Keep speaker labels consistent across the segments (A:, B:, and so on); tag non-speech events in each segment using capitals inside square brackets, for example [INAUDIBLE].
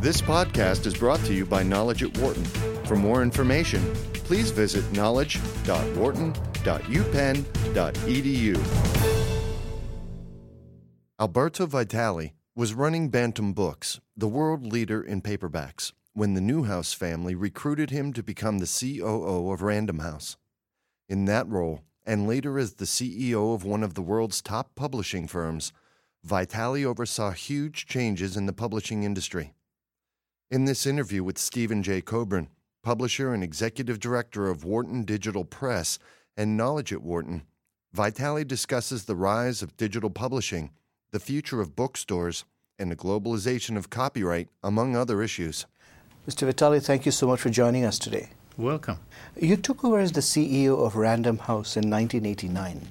A: This podcast is brought to you by Knowledge at Wharton. For more information, please visit knowledge.wharton.upenn.edu. Alberto Vitale was running Bantam Books, the world leader in paperbacks, when the Newhouse family recruited him to become the COO of Random House. In that role, and later as the CEO of one of the world's top publishing firms, Vitale oversaw huge changes in the publishing industry. In this interview with Stephen J. Kobrin, publisher and executive director of Wharton Digital Press and Knowledge at Wharton, Vitale discusses the rise of digital publishing, the future of bookstores, and the globalization of copyright, among other issues.
B: Mr. Vitale, thank you so much for joining us today.
C: Welcome.
B: You took over as the CEO of Random House in 1989.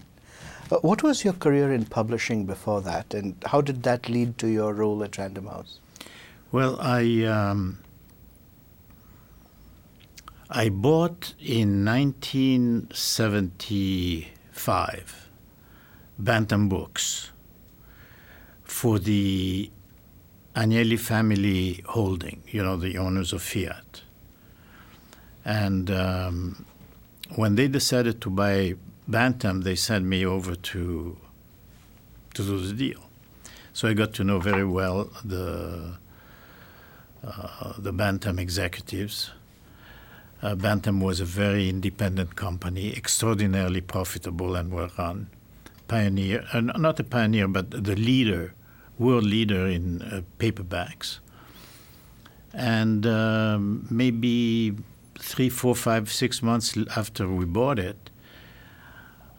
B: Uh, what was your career in publishing before that, and how did that lead to your role at Random House?
C: Well, I um, I bought in 1975 Bantam Books for the Agnelli family holding, you know, the owners of Fiat. And um, when they decided to buy Bantam, they sent me over to to do the deal. So I got to know very well the the Bantam executives. Uh, Bantam was a very independent company, extraordinarily profitable and well run. Pioneer, uh, not a pioneer, but the leader, world leader in uh, paperbacks. And um, maybe three, four, five, six months after we bought it,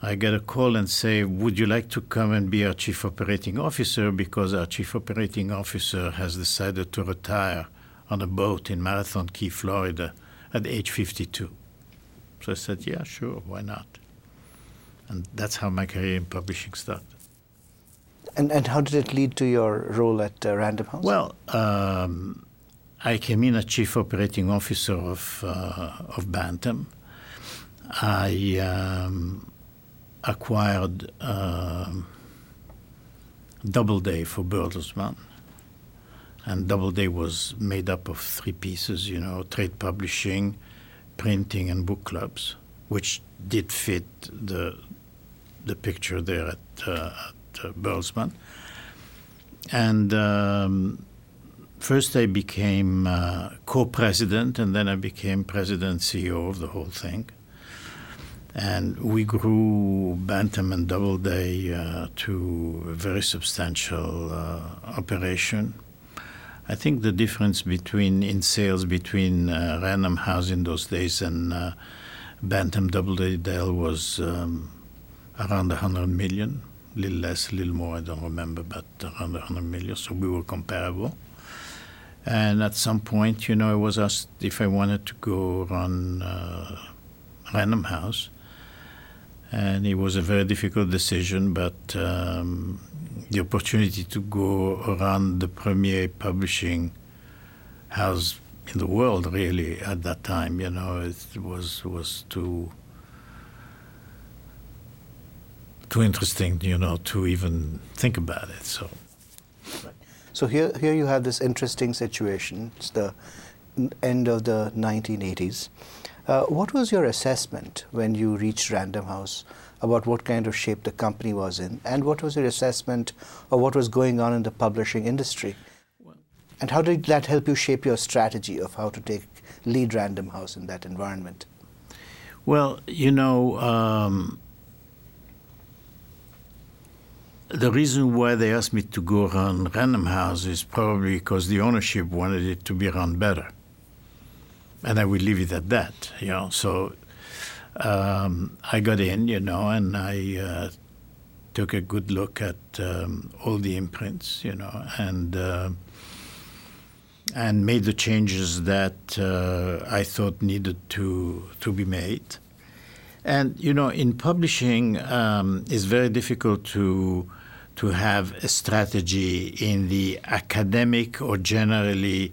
C: I get a call and say, "Would you like to come and be our chief operating officer?" Because our chief operating officer has decided to retire on a boat in Marathon Key, Florida, at age 52. So I said, "Yeah, sure, why not?" And that's how my career in publishing started.
B: And and how did it lead to your role at uh, Random House?
C: Well. Um, I came in as chief operating officer of uh, of Bantam. I um, acquired uh, Doubleday for Bertelsmann. And Doubleday was made up of three pieces, you know, trade publishing, printing, and book clubs, which did fit the the picture there at, uh, at uh, Bertelsmann. And um, first I became uh, co-president, and then I became president CEO of the whole thing and we grew Bantam and Doubleday uh, to a very substantial uh, operation. I think the difference between in sales between uh, Random House in those days and uh, Bantam Doubleday Dell was um, around 100 million, a little less, a little more, I don't remember, but around 100 million, so we were comparable. And at some point, you know, I was asked if I wanted to go run uh, Random House and it was a very difficult decision. But um, the opportunity to go around the premier publishing house in the world, really, at that time, you know, it was was too too interesting, you know, to even think about it. So.
B: So here, here you have this interesting situation. It's the end of the 1980s. Uh, what was your assessment when you reached Random House about what kind of shape the company was in, and what was your assessment of what was going on in the publishing industry? And how did that help you shape your strategy of how to take lead Random House in that environment?
C: Well, you know, um, the reason why they asked me to go run Random House is probably because the ownership wanted it to be run better and I will leave it at that. You know, so um, I got in, you know, and I uh, took a good look at um, all the imprints, you know, and uh, and made the changes that uh, I thought needed to to be made. And you know, in publishing, um, it's very difficult to to have a strategy in the academic or generally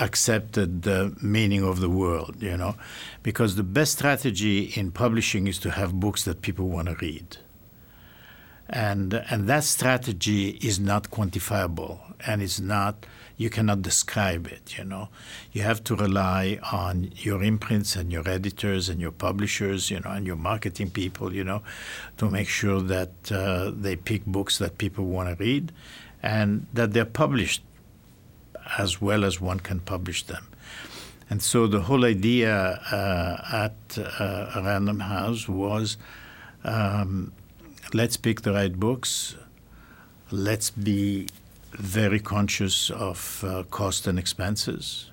C: accepted the meaning of the world, you know, because the best strategy in publishing is to have books that people want to read. and and that strategy is not quantifiable and it's not you cannot describe it you know you have to rely on your imprints and your editors and your publishers you know and your marketing people you know to make sure that uh, they pick books that people want to read and that they're published as well as one can publish them and so the whole idea uh, at uh, Random House was um, let's pick the right books. Let's be very conscious of uh, cost and expenses.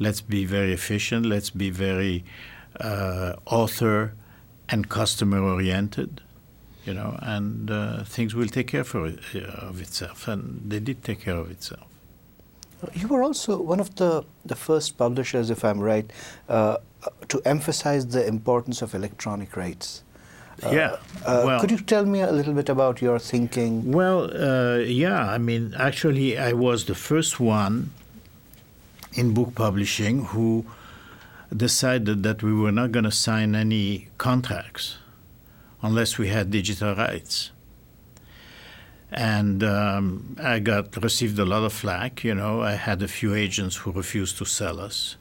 C: Let's be very efficient. Let's be very uh, author and customer oriented, you know, and uh, things will take care for it, uh, of itself. And they did take care of itself.
B: You were also one of the, the first publishers, if I'm right, uh, to emphasize the importance of electronic rights.
C: Uh, yeah.
B: Uh,
C: well,
B: could you tell me a little bit about your thinking?
C: Well, uh, yeah. I mean, actually, I was the first one in book publishing who decided that we were not going to sign any contracts unless we had digital rights. And um, I got received a lot of flack. You know, I had a few agents who refused to sell us.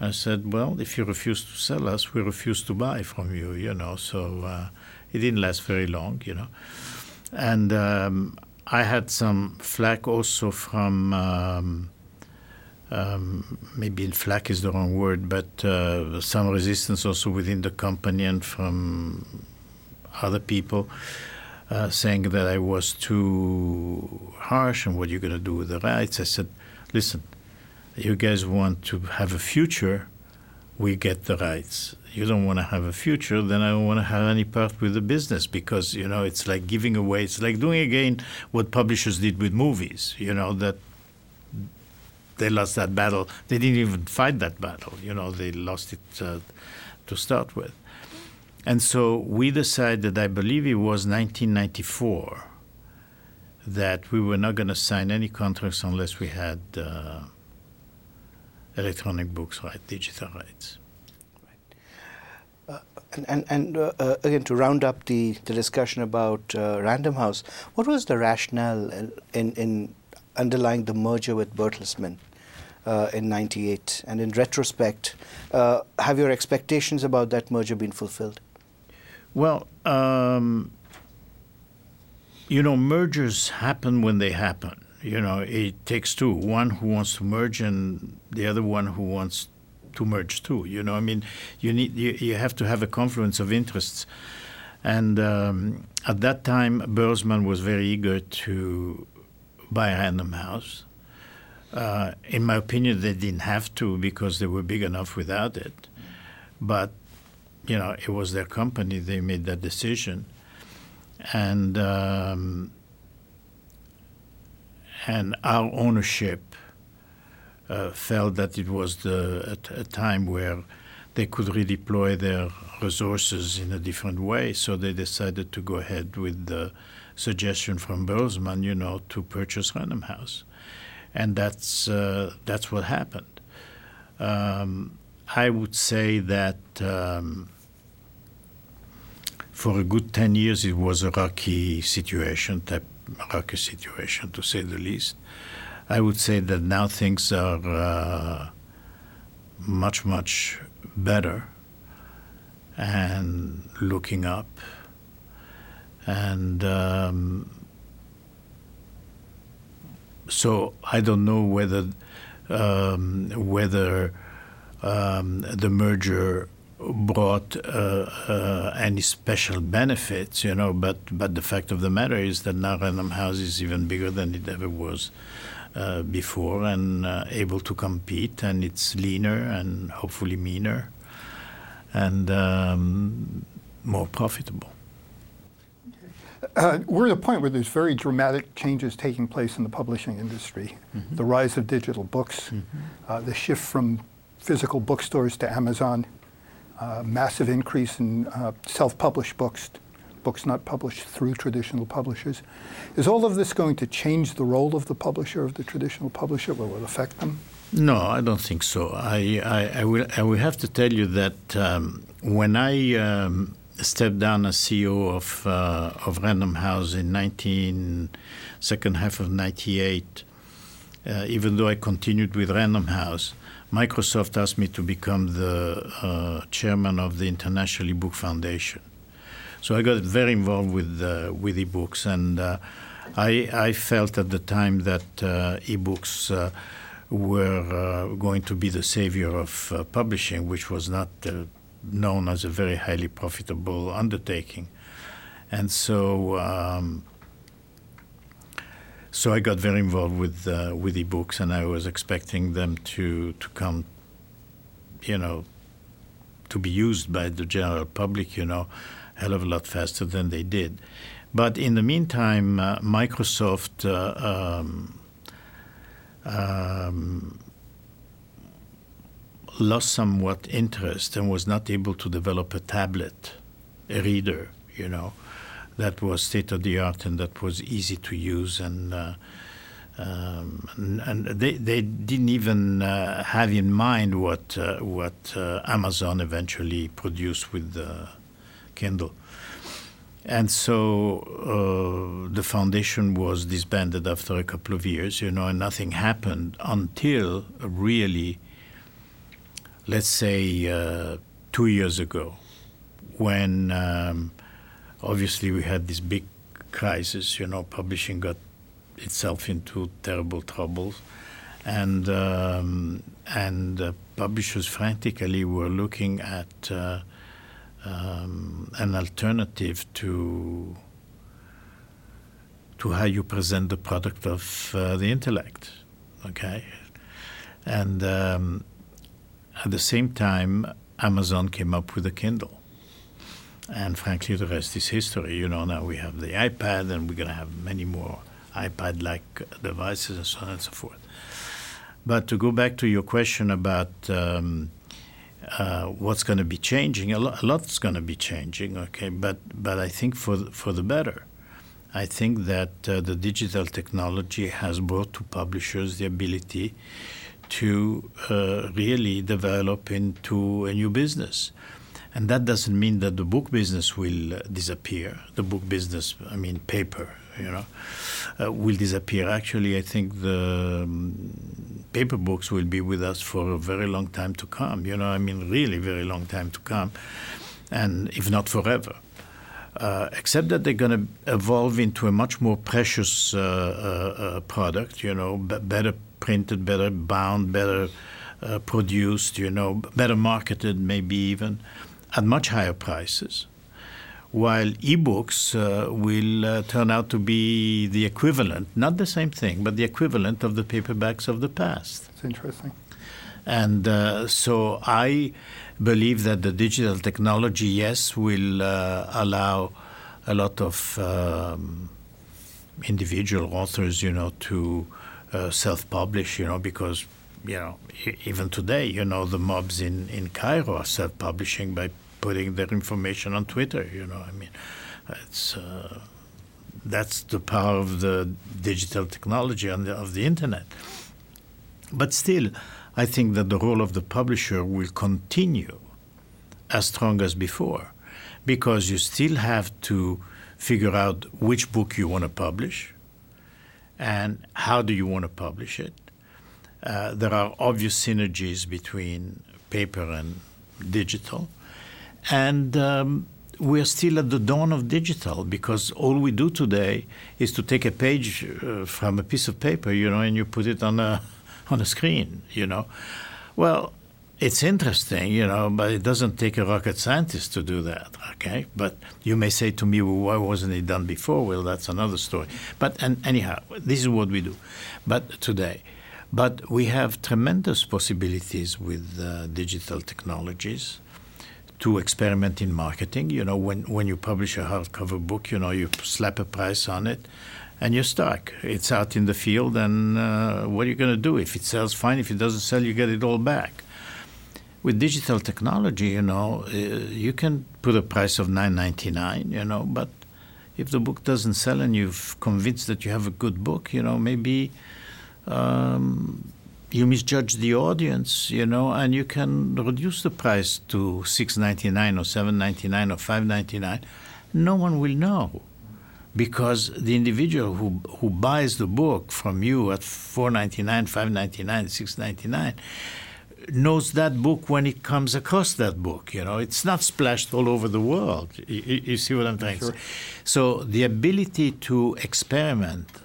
C: I said, well, if you refuse to sell us, we refuse to buy from you, you know. So uh, it didn't last very long, you know. And um, I had some flack also from, um, um, maybe flack is the wrong word, but uh, some resistance also within the company and from other people. Uh, saying that I was too harsh and what you're going to do with the rights. I said, listen, you guys want to have a future, we get the rights. You don't want to have a future, then I don't want to have any part with the business because you know it's like giving away. It's like doing again what publishers did with movies. You know that they lost that battle. They didn't even fight that battle. You know they lost it uh, to start with. And so we decided, I believe it was 1994, that we were not going to sign any contracts unless we had uh, electronic books right, digital rights.
B: Uh, and and, and uh, uh, again, to round up the, the discussion about uh, Random House, what was the rationale in, in underlying the merger with Bertelsmann? Uh, in 98 and in retrospect uh, have your expectations about that merger been fulfilled
C: well um, you know mergers happen when they happen you know, it takes two one who wants to merge and the other one who wants to merge too. You know, I mean, you need you, you have to have a confluence of interests. And um, at that time, Bertelsmann was very eager to buy Random House. Uh, in my opinion, they didn't have to because they were big enough without it. But you know, it was their company; they made that decision, and um, and our ownership uh, felt that it was the, a, a time where they could redeploy their resources in a different way. So they decided to go ahead with the suggestion from Bertelsmann, you know, to purchase Random House, and that's uh, that's what happened. Um, I would say that um, for a good ten years it was a rocky situation, type rocky situation, to say the least. I would say that now things are uh, much, much better and looking up. And um, so I don't know whether um, whether um, the merger brought uh, uh, any special benefits, you know, but, but the fact of the matter is that now Random House is even bigger than it ever was uh, before and uh, able to compete, and it's leaner and hopefully meaner and um, more profitable.
D: Uh, we're at a point where there's very dramatic changes taking place in the publishing industry. Mm-hmm. The rise of digital books, mm-hmm. Uh, the shift from physical bookstores to Amazon, massive increase in uh, self-published books, books not published through traditional publishers. Is all of this going to change the role of the publisher, of the traditional publisher? Will it affect them?
C: No, I don't think so. I, I, I will, I will have to tell you that um, when I um, stepped down as CEO of uh, of Random House in 19 second half of 98. Uh, even though I continued with Random House, Microsoft asked me to become the uh, chairman of the International eBook Foundation. So I got very involved with uh, with ebooks, and uh, I, I felt at the time that uh, ebooks uh, were uh, going to be the savior of publishing, which was not known as a very highly profitable undertaking, and so. Um, so I got very involved with uh, with ebooks, and I was expecting them to to come, you know, to be used by the general public, you know, a hell of a lot faster than they did. But in the meantime, uh, Microsoft uh, um, um, lost somewhat interest and was not able to develop a tablet, a reader, you know that was state of the art and that was easy to use and uh, um, and, and, they, they didn't even uh, have in mind what uh, what uh, Amazon eventually produced with the Kindle. And so uh, the foundation was disbanded after a couple of years, you know, and nothing happened until really, let's say, uh, two years ago, when um, obviously we had this big crisis. You know, publishing got itself into terrible troubles, and um, and uh, publishers frantically were looking at uh, um, an alternative to to how you present the product of uh, the intellect. Okay, and um, at the same time, Amazon came up with a Kindle and frankly, the rest is history. You know, now we have the iPad, and we're going to have many more iPad-like devices, and so on and so forth. But to go back to your question about um, uh, what's going to be changing, a, lo- a lot's going to be changing. Okay, but but I think for the, for the better. I think that uh, the digital technology has brought to publishers the ability to uh, really develop into a new business. And that doesn't mean that the book business will uh, disappear. The book business, I mean, paper, you know, uh, will disappear. Actually, I think the um, paper books will be with us for a very long time to come. You know, I mean, really, very long time to come, and if not forever. Uh, except that they're going to evolve into a much more precious uh, uh, uh product. You know, b- better printed, better bound, better produced. You know, better marketed, maybe even at much higher prices, while ebooks uh, will uh, turn out to be the equivalent, not the same thing, but the equivalent of the paperbacks of the past.
D: It's interesting.
C: And uh, so I believe that the digital technology, yes, will uh, allow a lot of um, individual authors, you know, to uh, self-publish, you know, because you know, even today, you know, the mobs in, in Cairo are self-publishing by putting their information on Twitter. You know, I mean, it's uh, that's the power of the digital technology and of the internet. But still, I think that the role of the publisher will continue as strong as before, because you still have to figure out which book you want to publish and how do you want to publish it. Uh, there are obvious synergies between paper and digital. And um, we're still at the dawn of digital because all we do today is to take a page uh, from a piece of paper, you know, and you put it on a [LAUGHS] on a screen, you know. Well, it's interesting, you know, but it doesn't take a rocket scientist to do that, okay? But you may say to me, well, why wasn't it done before? Well, that's another story. But and anyhow, this is what we do. But today, but we have tremendous possibilities with uh, digital technologies to experiment in marketing. You know, when, when you publish a hardcover book, you know, you slap a price on it and you're stuck. It's out in the field, and uh, what are you going to do? If it sells, fine. If it doesn't sell, you get it all back. With digital technology, you know, uh, you can put a price of nine ninety nine, you know, but if the book doesn't sell and you've convinced that you have a good book, you know, maybe um, you misjudge the audience, you know, and you can reduce the price to six ninety nine or seven ninety nine or five ninety nine. No one will know because the individual who who buys the book from you at four ninety nine, five ninety nine, six ninety nine knows that book when it comes across that book. You know, it's not splashed all over the world. You, you see what I'm trying sure. to say? So the ability to experiment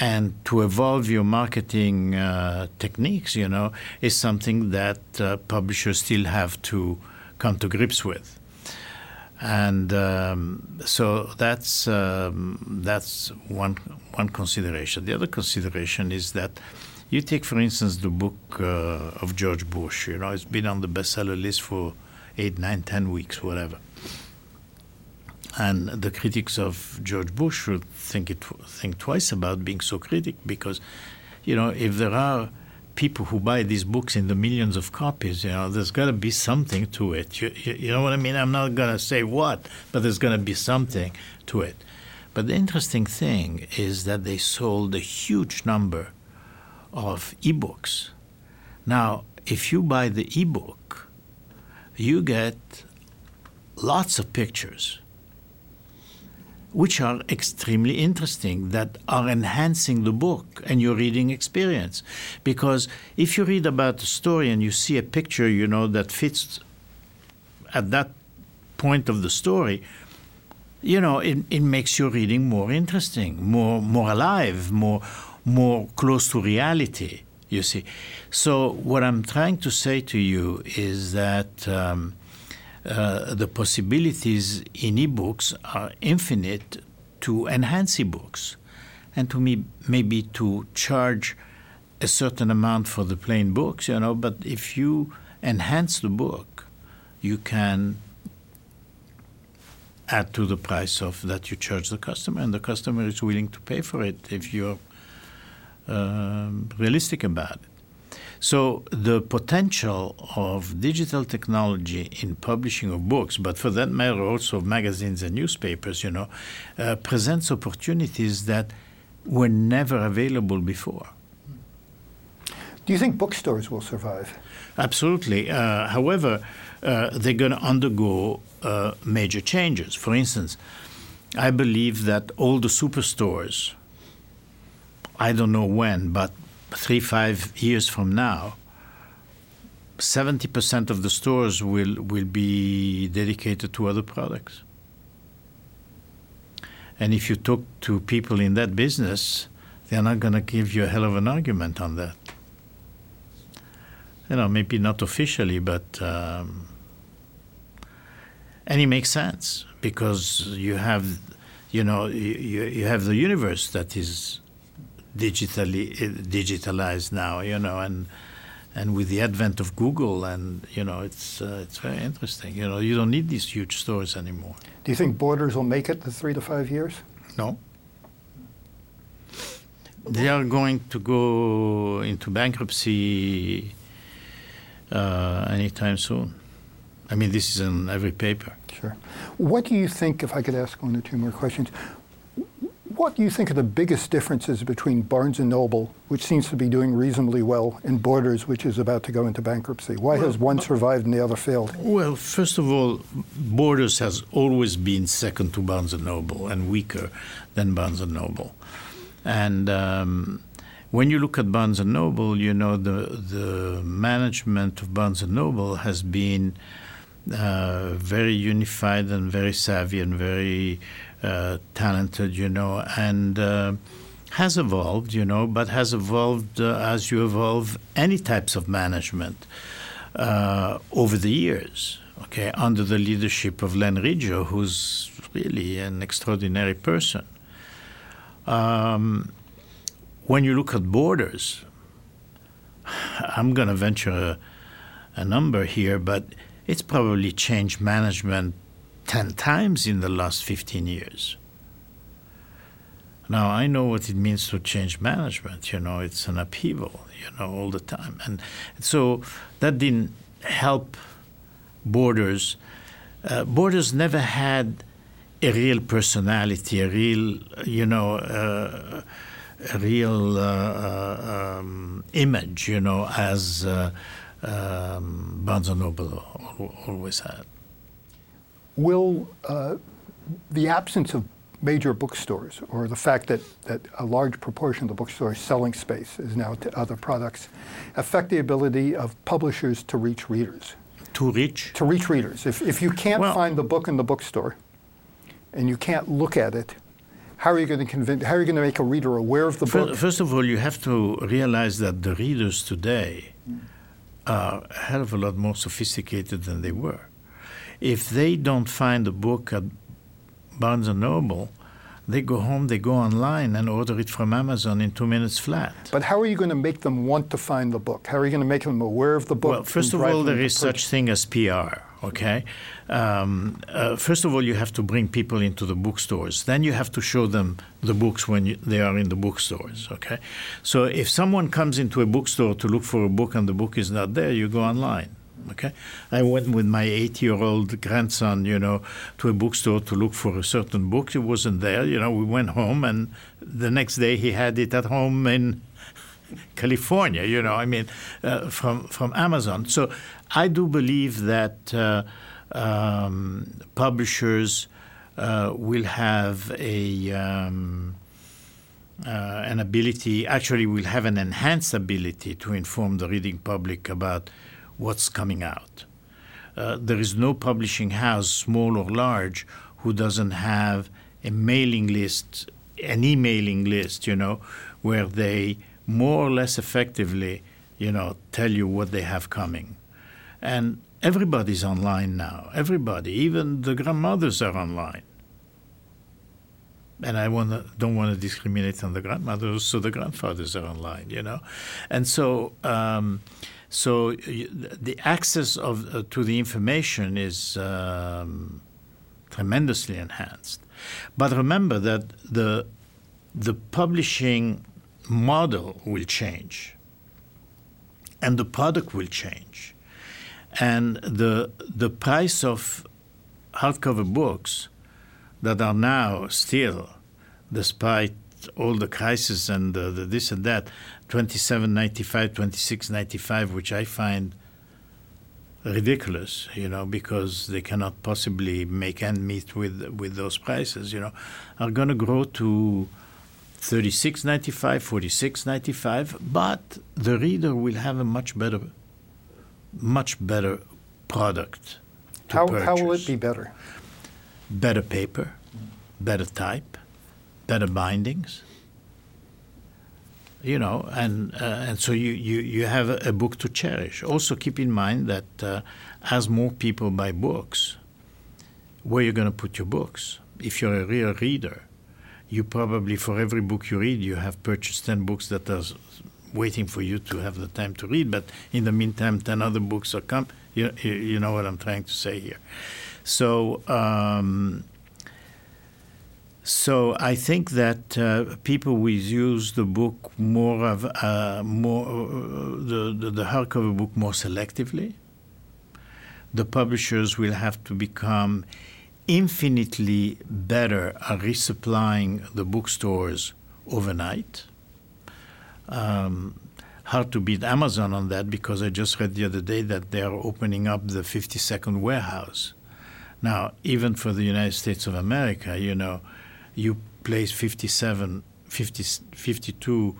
C: and to evolve your marketing uh, techniques, you know, is something that uh, publishers still have to come to grips with. And um, so that's um, that's one one consideration. The other consideration is that you take, for instance, the book uh, of George Bush. You know, it's been on the bestseller list for eight, nine, ten weeks, whatever. And the critics of George Bush should think it think twice about being so critic because, you know, if there are people who buy these books in the millions of copies, you know, there's got to be something to it. You, you know what I mean? I'm not going to say what, but there's going to be something to it. But the interesting thing is that they sold a huge number of ebooks. Now, if you buy the ebook, you get lots of pictures which are extremely interesting that are enhancing the book and your reading experience because if you read about a story and you see a picture you know that fits at that point of the story you know it, it makes your reading more interesting more more alive more more close to reality, you see. So, what I'm trying to say to you is that um, uh, the possibilities in ebooks are infinite to enhance ebooks and to me, maybe to charge a certain amount for the plain books, you know, but if you enhance the book, you can add to the price of that you charge the customer, and the customer is willing to pay for it if you're um, realistic about it. So the potential of digital technology in publishing of books, but for that matter also of magazines and newspapers, you know, uh, presents opportunities that were never available before.
D: Do you think bookstores will survive?
C: Absolutely. Uh, however, uh, they're going to undergo uh, major changes. For instance, I believe that all the superstores I don't know when, but three, five years from now, 70% of the stores will, will be dedicated to other products. And if you talk to people in that business, they're not going to give you a hell of an argument on that. You know, maybe not officially, but. Um, and it makes sense because you have, you know, you, you have the universe that is digitally eh, digitalized now, you know, and and with the advent of Google, and you know, it's uh, it's very interesting. You know, you don't need these huge stores anymore.
D: Do you think Borders will make it the three to five years?
C: No. They are going to go into bankruptcy uh, anytime soon. I mean, this is in every paper.
D: Sure. What do you think, if I could ask one or two more questions, what do you think are the biggest differences between Barnes & Noble, which seems to be doing reasonably well, and Borders, which is about to go into bankruptcy? Why well, has one survived and the other failed?
C: Well, first of all, Borders has always been second to Barnes & Noble and weaker than Barnes & Noble. And um, when you look at Barnes & Noble, you know, the, the management of Barnes & Noble has been uh, very unified and very savvy and very uh, talented, you know, and uh, has evolved, you know, but has evolved uh, as you evolve any types of management uh, over the years. Okay, under the leadership of Len Riggio, who's really an extraordinary person. Um, when you look at borders, I'm going to venture a, a number here, but it's probably changed management 10 times in the last 15 years. Now, I know what it means to change management. You know, it's an upheaval, you know, all the time. And so that didn't help Borders. Uh, Borders never had a real personality, a real, you know, uh, real uh, uh, um, image, you know, as uh, um, Barnes and Noble always had.
D: Will uh, the absence of major bookstores or the fact that, that a large proportion of the bookstore selling space is now to other products affect the ability of publishers to reach readers?
C: To reach?
D: To reach readers. If, if you can't
C: well,
D: find the book in the bookstore and you can't look at it, how are you going to convince, how are you going to make a reader aware of the book?
C: First of all, you have to realize that the readers today are a hell of a lot more sophisticated than they were. If they don't find a book at Barnes and Noble, they go home, they go online and order it from Amazon in two minutes flat.
D: But how are you going to make them want to find the book? How are you going to make them aware of the book?
C: Well, first of all, there is such thing as PR. Okay, um, uh, first of all, you have to bring people into the bookstores. Then you have to show them the books when you, they are in the bookstores. Okay, so if someone comes into a bookstore to look for a book and the book is not there, you go online. Okay, I went with my eight-year-old grandson, you know, to a bookstore to look for a certain book. It wasn't there. You know, we went home, and the next day he had it at home in [LAUGHS] California. You know, I mean, uh, from from Amazon. So I do believe that uh, um, publishers uh, will have a um, uh, an ability. Actually, will have an enhanced ability to inform the reading public about what's coming out. Uh, there is no publishing house, small or large, who doesn't have a mailing list, an emailing list, you know, where they more or less effectively, you know, tell you what they have coming. And everybody's online now. Everybody, even the grandmothers are online. And I wanna, don't want to discriminate on the grandmothers, so the grandfathers are online, you know. And so, um, so the access of uh, to the information is um, tremendously enhanced. But remember that the the publishing model will change, and the product will change, and the the price of hardcover books that are now still, despite all the crisis and the, the this and that, 27.95, 26.95, which I find ridiculous, you know, because they cannot possibly make end meet with with those prices, you know, are going to grow to 36.95, 46.95, but the reader will have a much better, much better product.
D: how, how will it be better?
C: Better paper, better type, better bindings you know, and uh, and so you, you, you have a, book to cherish. Also, keep in mind that uh, as more people buy books, where you're going to put your books. If you're a real reader, you probably for every book you read, you have purchased ten books that are waiting for you to have the time to read. But in the meantime, ten other books are come. You, you know what I'm trying to say here. So. Um, so I think that uh, people will use the book more of uh, more uh, the, the, the hardcover book more selectively. The publishers will have to become infinitely better at resupplying the bookstores overnight. Um, hard to beat Amazon on that because I just read the other day that they are opening up the 52nd warehouse. Now, even for the United States of America, you know you place 57, 50, 52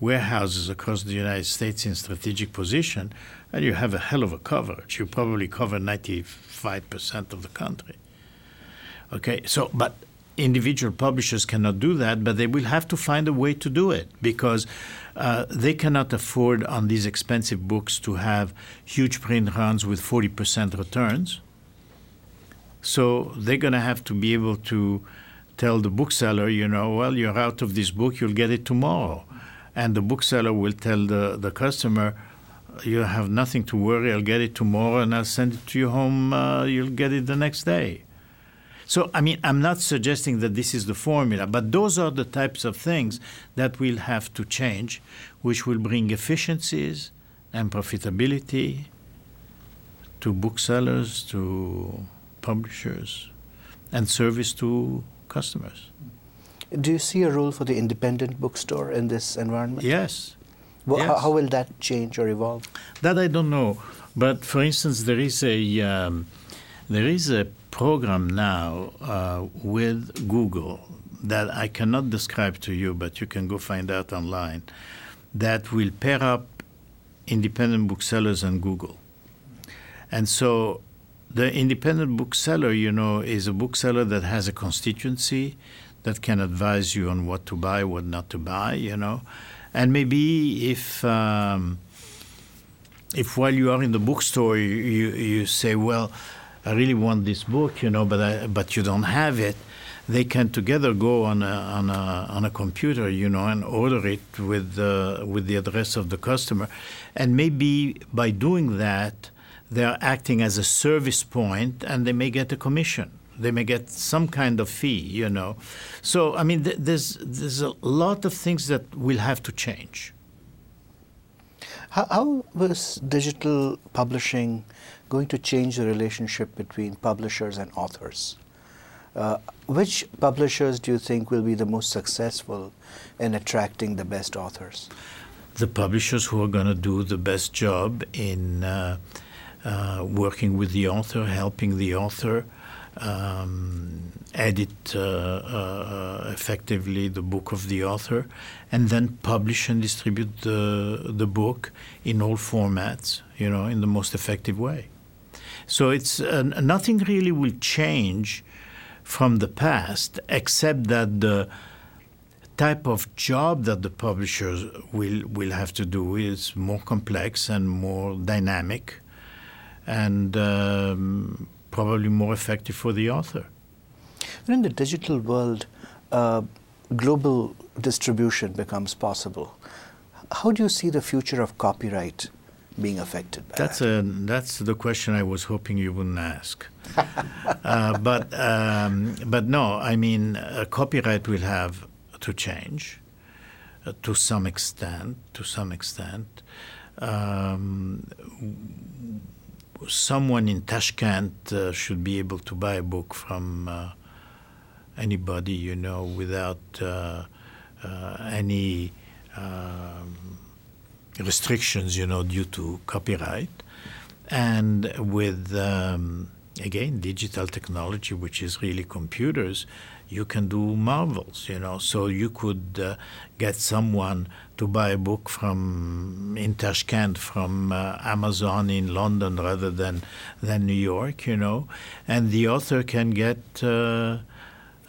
C: warehouses across the United States in strategic position, and you have a hell of a coverage. You probably cover 95% of the country. Okay, so, but individual publishers cannot do that, but they will have to find a way to do it because uh, they cannot afford on these expensive books to have huge print runs with 40% returns. So they're going to have to be able to tell the bookseller, you know, well, you're out of this book, you'll get it tomorrow. And the bookseller will tell the, the customer, you have nothing to worry, I'll get it tomorrow and I'll send it to you home, uh, you'll get it the next day. So, I mean, I'm not suggesting that this is the formula, but those are the types of things that will have to change, which will bring efficiencies and profitability to booksellers, to publishers, and service to customers.
B: Do you see a role for the independent bookstore in this environment?
C: Yes.
B: Well,
C: yes.
B: how, how will that change or evolve?
C: That I don't know. But for instance, there is a um, there is a program now uh, with Google that I cannot describe to you, but you can go find out online. That will pair up independent booksellers and Google, and so the independent bookseller, you know, is a bookseller that has a constituency that can advise you on what to buy, what not to buy, you know, and maybe if. Um, if while you are in the bookstore you, you, say, well, I really want this book, you know, but I, but you don't have it, they can together go on a, on a, on a computer, you know, and order it with uh, with the address of the customer, and maybe by doing that, they're acting as a service point, and they may get a commission. They may get some kind of fee, you know. So I mean, th- there's there's a lot of things that will have to change.
B: How, how was digital publishing going to change the relationship between publishers and authors? Uh, which publishers do you think will be the most successful in attracting the best authors?
C: The publishers who are going to do the best job in uh, uh, working with the author, helping the author um, edit uh, uh, effectively the book of the author, and then publish and distribute the, the book in all formats, you know, in the most effective way. So it's uh, nothing really will change from the past, except that the type of job that the publishers will will have to do is more complex and more dynamic, and um, probably more effective for the author.
B: In the digital world, uh, global distribution becomes possible. How do you see the future of copyright being affected by
C: that's
B: that?
C: A, that's the question I was hoping you wouldn't ask. [LAUGHS] uh, but, um, but no, I mean, uh, copyright will have to change uh, to some extent, to some extent. Um, someone in Tashkent uh, should be able to buy a book from uh, anybody, you know, without uh, uh any um, restrictions, you know, due to copyright, and with um, again digital technology, which is really computers, you can do marvels, you know. So you could uh, get someone to buy a book from in Tashkent from uh, Amazon in London rather than than New York, you know, and the author can get. Uh,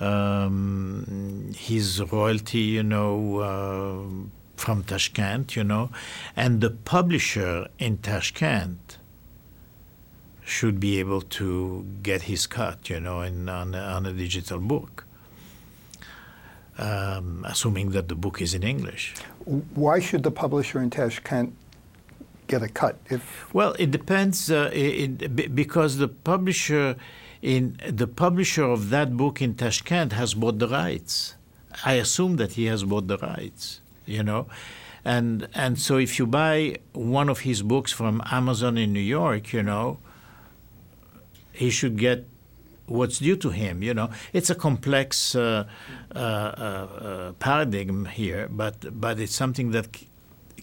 C: um, his royalty, you know, uh, from Tashkent, you know, and the publisher in Tashkent should be able to get his cut, you know, in, on, on a digital book, um, assuming that the book is in English.
D: Why should the publisher in Tashkent get a cut? If
C: well, it depends, uh, it, because the publisher in the publisher of that book in Tashkent has bought the rights. I assume that he has bought the rights you know. And and so if you buy one of his books from Amazon in New York, you know, he should get what's due to him. You know, it's a complex uh, uh, uh, paradigm here, but but it's something that c-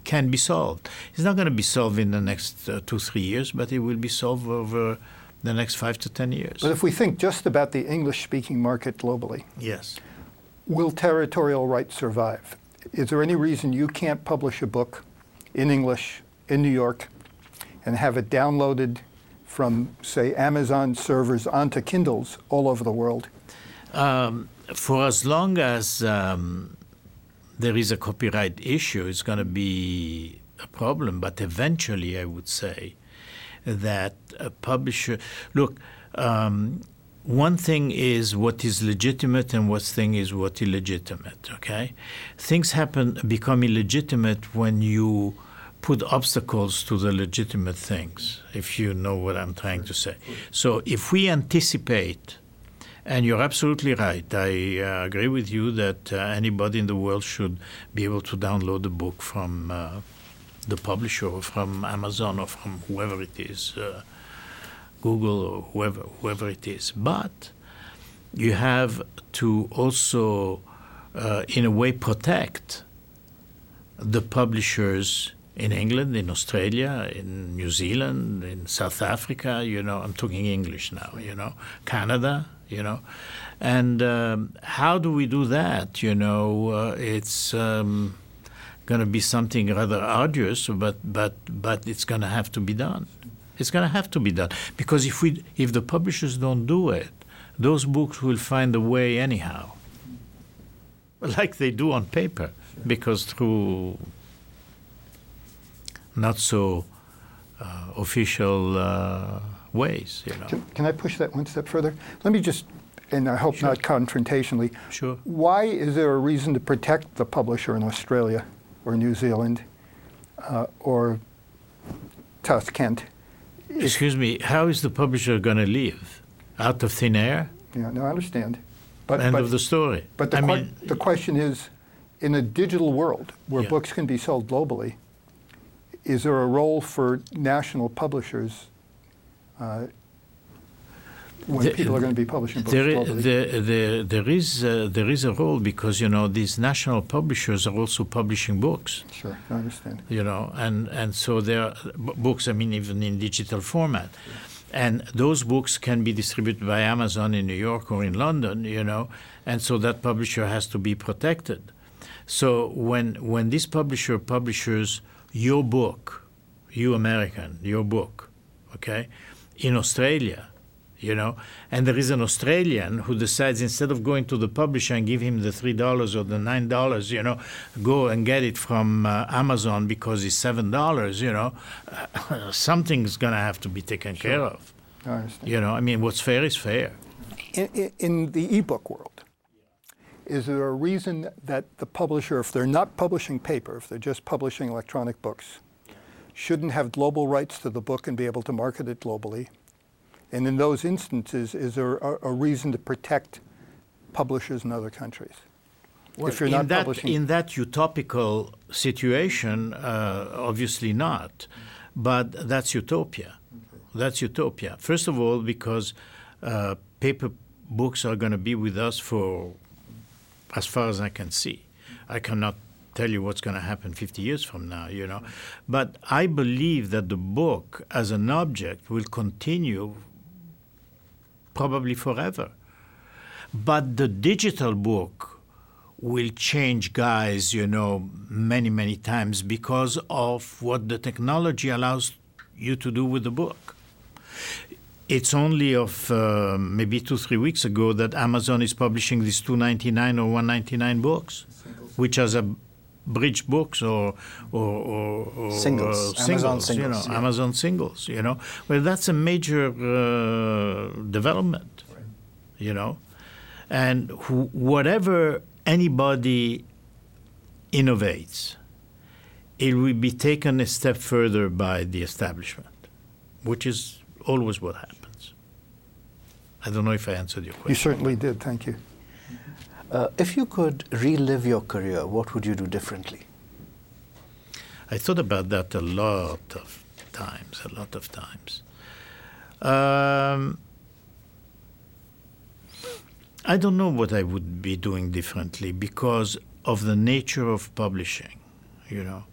C: can be solved. It's not going to be solved in the next uh, two three years, but it will be solved over the next five to ten years.
D: But if we think just about the English-speaking market globally,
C: yes,
D: will territorial rights survive? is there any reason you can't publish a book in English in New York and have it downloaded from, say, Amazon servers onto Kindles all over the world?
C: Um, for as long as um, there is a copyright issue, it's going to be a problem. But eventually, I would say that a publisher look. Um, one thing is what is legitimate and what thing is what illegitimate okay things happen become illegitimate when you put obstacles to the legitimate things if you know what i'm trying to say so if we anticipate and you're absolutely right i uh, agree with you that uh, anybody in the world should be able to download a book from uh, the publisher or from amazon or from whoever it is uh, Google or whoever whoever it is. But you have to also uh, in a way, protect the publishers in England, in Australia, in New Zealand, in South Africa. You know, I'm talking English now. You know, Canada. You know, and um, how do we do that? You know, uh, it's. Um, going to be something rather arduous, but but but it's going to have to be done. It's going to have to be done because if we if the publishers don't do it, those books will find a way anyhow, [LAUGHS] like they do on paper, because through not so uh, official uh, ways, you know.
D: Can, can, I push that one step further? Let me just, and I hope sure. not confrontationally.
C: Sure.
D: Why is there a reason to protect the publisher in Australia or New Zealand uh, or Kent?
C: Excuse me, how is the publisher going to live? Out of thin air?
D: Yeah, no, I understand.
C: But, End but, of the story.
D: But the, mean, the question is, in a digital world where yeah. books can be sold globally, is there a role for national publishers uh, when the, people are going to be publishing books there, globally?
C: There, there, there, is, uh, there is a role because, you know, these national publishers are also publishing books.
D: Sure, I understand.
C: You know, and, and so there are books, I mean, even in digital format. And those books can be distributed by Amazon in New York or in London, you know, and so that publisher has to be protected. So when, when this publisher publishes your book, you American, your book, okay, in Australia, you know, and there is an Australian who decides instead of going to the publisher and give him the three dollars or the nine dollars, you know, go and get it from uh, Amazon because it's seven dollars, you know, uh, [LAUGHS] something's going to have to be taken sure. care of.
D: I understand.
C: You know, I mean, what's fair is fair.
D: In, in, in the ebook world, is there a reason that the publisher, if they're not publishing paper, if they're just publishing electronic books, shouldn't have global rights to the book and be able to market it globally? And in those instances, is there a, a reason to protect publishers in other countries?
C: Well, if you're in, that, publishing... in that utopical situation, uh, obviously not. But that's utopia. That's utopia. First of all, because uh, paper books are going to be with us for as far as I can see. I cannot tell you what's going to happen 50 years from now, you know. But I believe that the book as an object will continue probably forever. But the digital book will change guys, you know, many, many times because of what the technology allows you to do with the book. It's only of uh, maybe two, three weeks ago that Amazon is publishing these 299 or 199 books, which are a bridge books or or, or, or
B: singles,
C: uh, singles,
B: singles,
C: you know,
B: yeah.
C: Amazon singles, you know. Well, that's a major uh, development, right. you know, and wh- whatever anybody innovates, it will be taken a step further by the establishment, which is always what happens. I don't know if I answered your question.
D: You certainly did. Thank you.
B: Uh, if you could relive your career, what would you do differently?
C: I thought about that a lot of times, a lot of times. Um, I don't know what I would be doing differently because of the nature of publishing, you know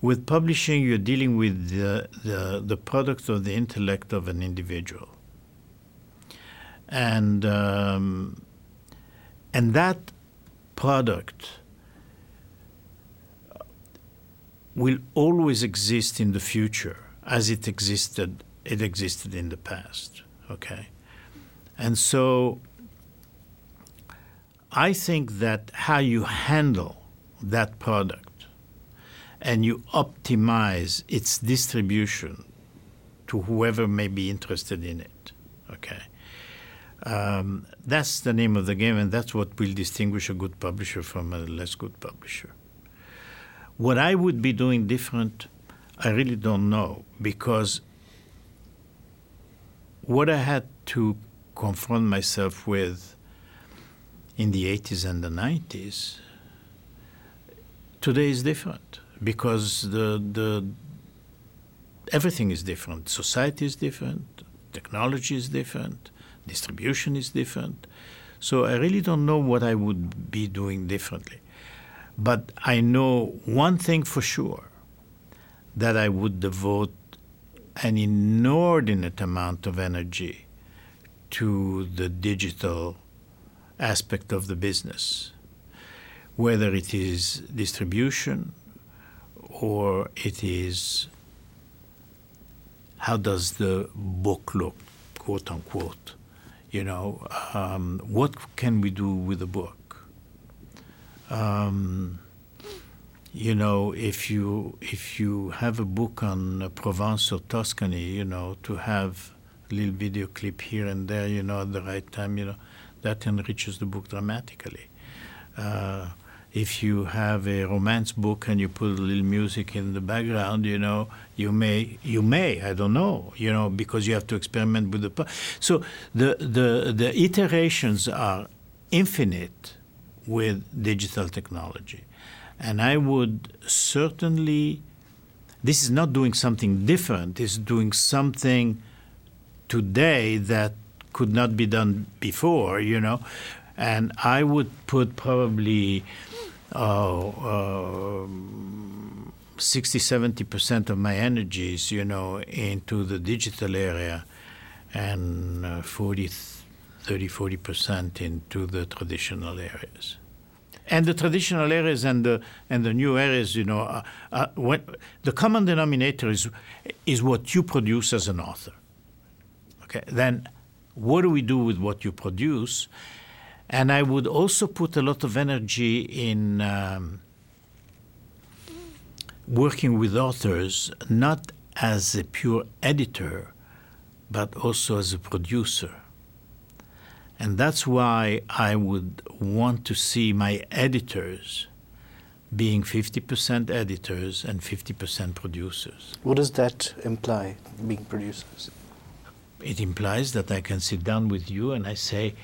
C: with publishing, you're dealing with the, the, the product of the intellect of an individual. And, um, and that product will always exist in the future as it existed it existed in the past okay and so i think that how you handle that product and you optimize its distribution to whoever may be interested in it. Okay. Um, that's the name of the game, and that's what will distinguish a good publisher from a less good publisher. What I would be doing different, I really don't know, because what I had to confront myself with in the 80s and the 90s, today is different because the the everything is different. Society is different. Technology is different. Distribution is different. So I really don't know what I would be doing differently. But I know one thing for sure that I would devote an inordinate amount of energy to the digital aspect of the business, whether it is distribution or it is how does the book look, quote unquote. You know, um, what can we do with the book? Um, you know, if you if you have a book on Provence or Tuscany, you know, to have a little video clip here and there, you know, at the right time, you know, that enriches the book dramatically. Uh, if you have a romance book and you put a little music in the background, you know, you may, you may, I don't know, you know, because you have to experiment with the. So the the the iterations are infinite with digital technology. And I would certainly, this is not doing something different, it's doing something today that could not be done before, you know. And I would put probably oh, um, 60, 70% of my energies, you know, into the digital area and uh, 40, 30, 40% into the traditional areas and the traditional areas and the and the new areas, you know, uh, uh, the common denominator is is what you produce as an author. Okay, then what do we do with what you produce? And I would also put a lot of energy in um, working with authors, not as a pure editor, but also as a producer and that's why I would want to see my editors being 50% editors and 50% producers.
B: What does that imply, being producers?
C: It implies that I can sit down with you and I say,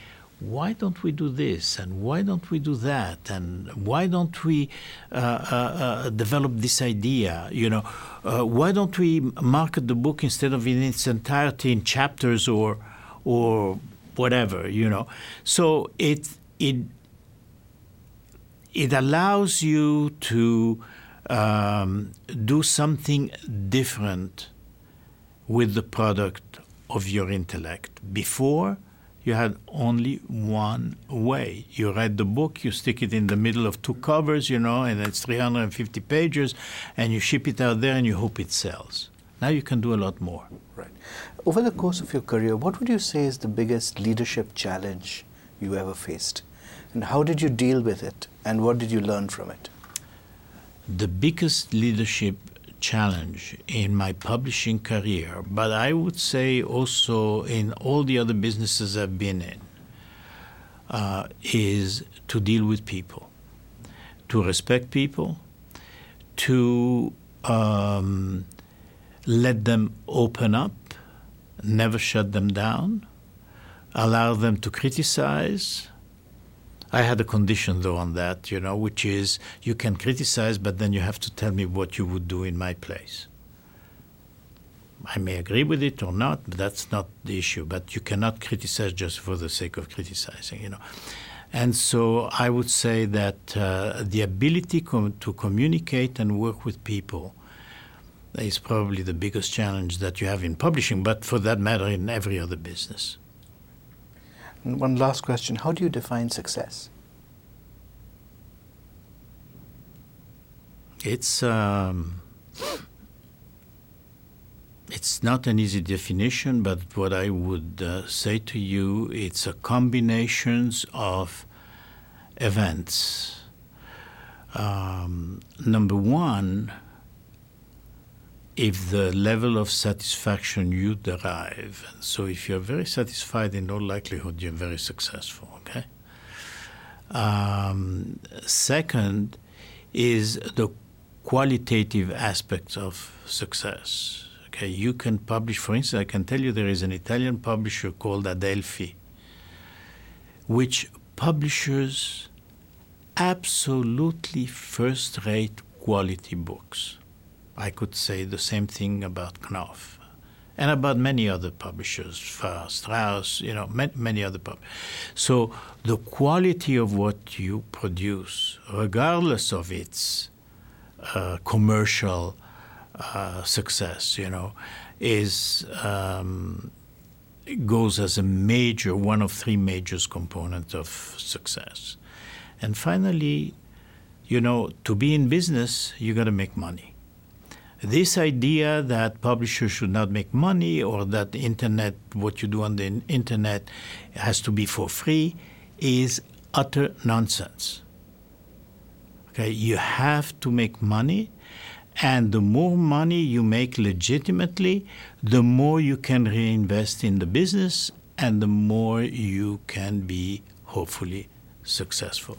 C: why don't we do this and why don't we do that and why don't we uh, uh, uh, develop this idea you know uh, why don't we market the book instead of in its entirety in chapters or or whatever, you know. So it it it allows you to um, do something different with the product of your intellect. Before, you had only one way. You read the book, you stick it in the middle of two covers, you know, and it's 350 pages, and you ship it out there and you hope it sells. Now you can do a lot more.
B: Right. Over the course of your career, what would you say is the biggest leadership challenge you ever faced? And how did you deal with it? And what did you learn from it?
C: The biggest leadership challenge in my publishing career, but I would say also in all the other businesses I've been in, uh, is to deal with people, to respect people, to um, let them open up never shut them down, allow them to criticize. I had a condition though on that, you know, which is you can criticize, but then you have to tell me what you would do in my place. I may agree with it or not, but that's not the issue. But you cannot criticize just for the sake of criticizing, you know. And so I would say that uh, the ability com- to communicate and work with people is probably the biggest challenge that you have in publishing, but for that matter, in every other business.
B: And one last question How do you define success?
C: It's. Um, it's not an easy definition, but what I would uh, say to you, it's a combinations of events. Um, number one, if the level of satisfaction you derive, so if you're very satisfied, in all likelihood you're very successful. Okay. Um, second is the qualitative aspects of success. Okay, you can publish. For instance, I can tell you there is an Italian publisher called Adelphi, which publishes absolutely first-rate quality books I could say the same thing about Knopf. and about many other publishers, Farrar, Straus, you know, many, many other publishers. So the quality of what you produce, regardless of its uh, commercial uh, success, you know, is um, goes as a major, one of three major components of success. And finally, you know, to be in business, you got to make money. This idea that publishers should not make money or that internet, what you do on the internet, has to be for free is utter nonsense. Okay, you have to make money, and the more money you make legitimately, the more you can reinvest in the business, and the more you can be hopefully successful.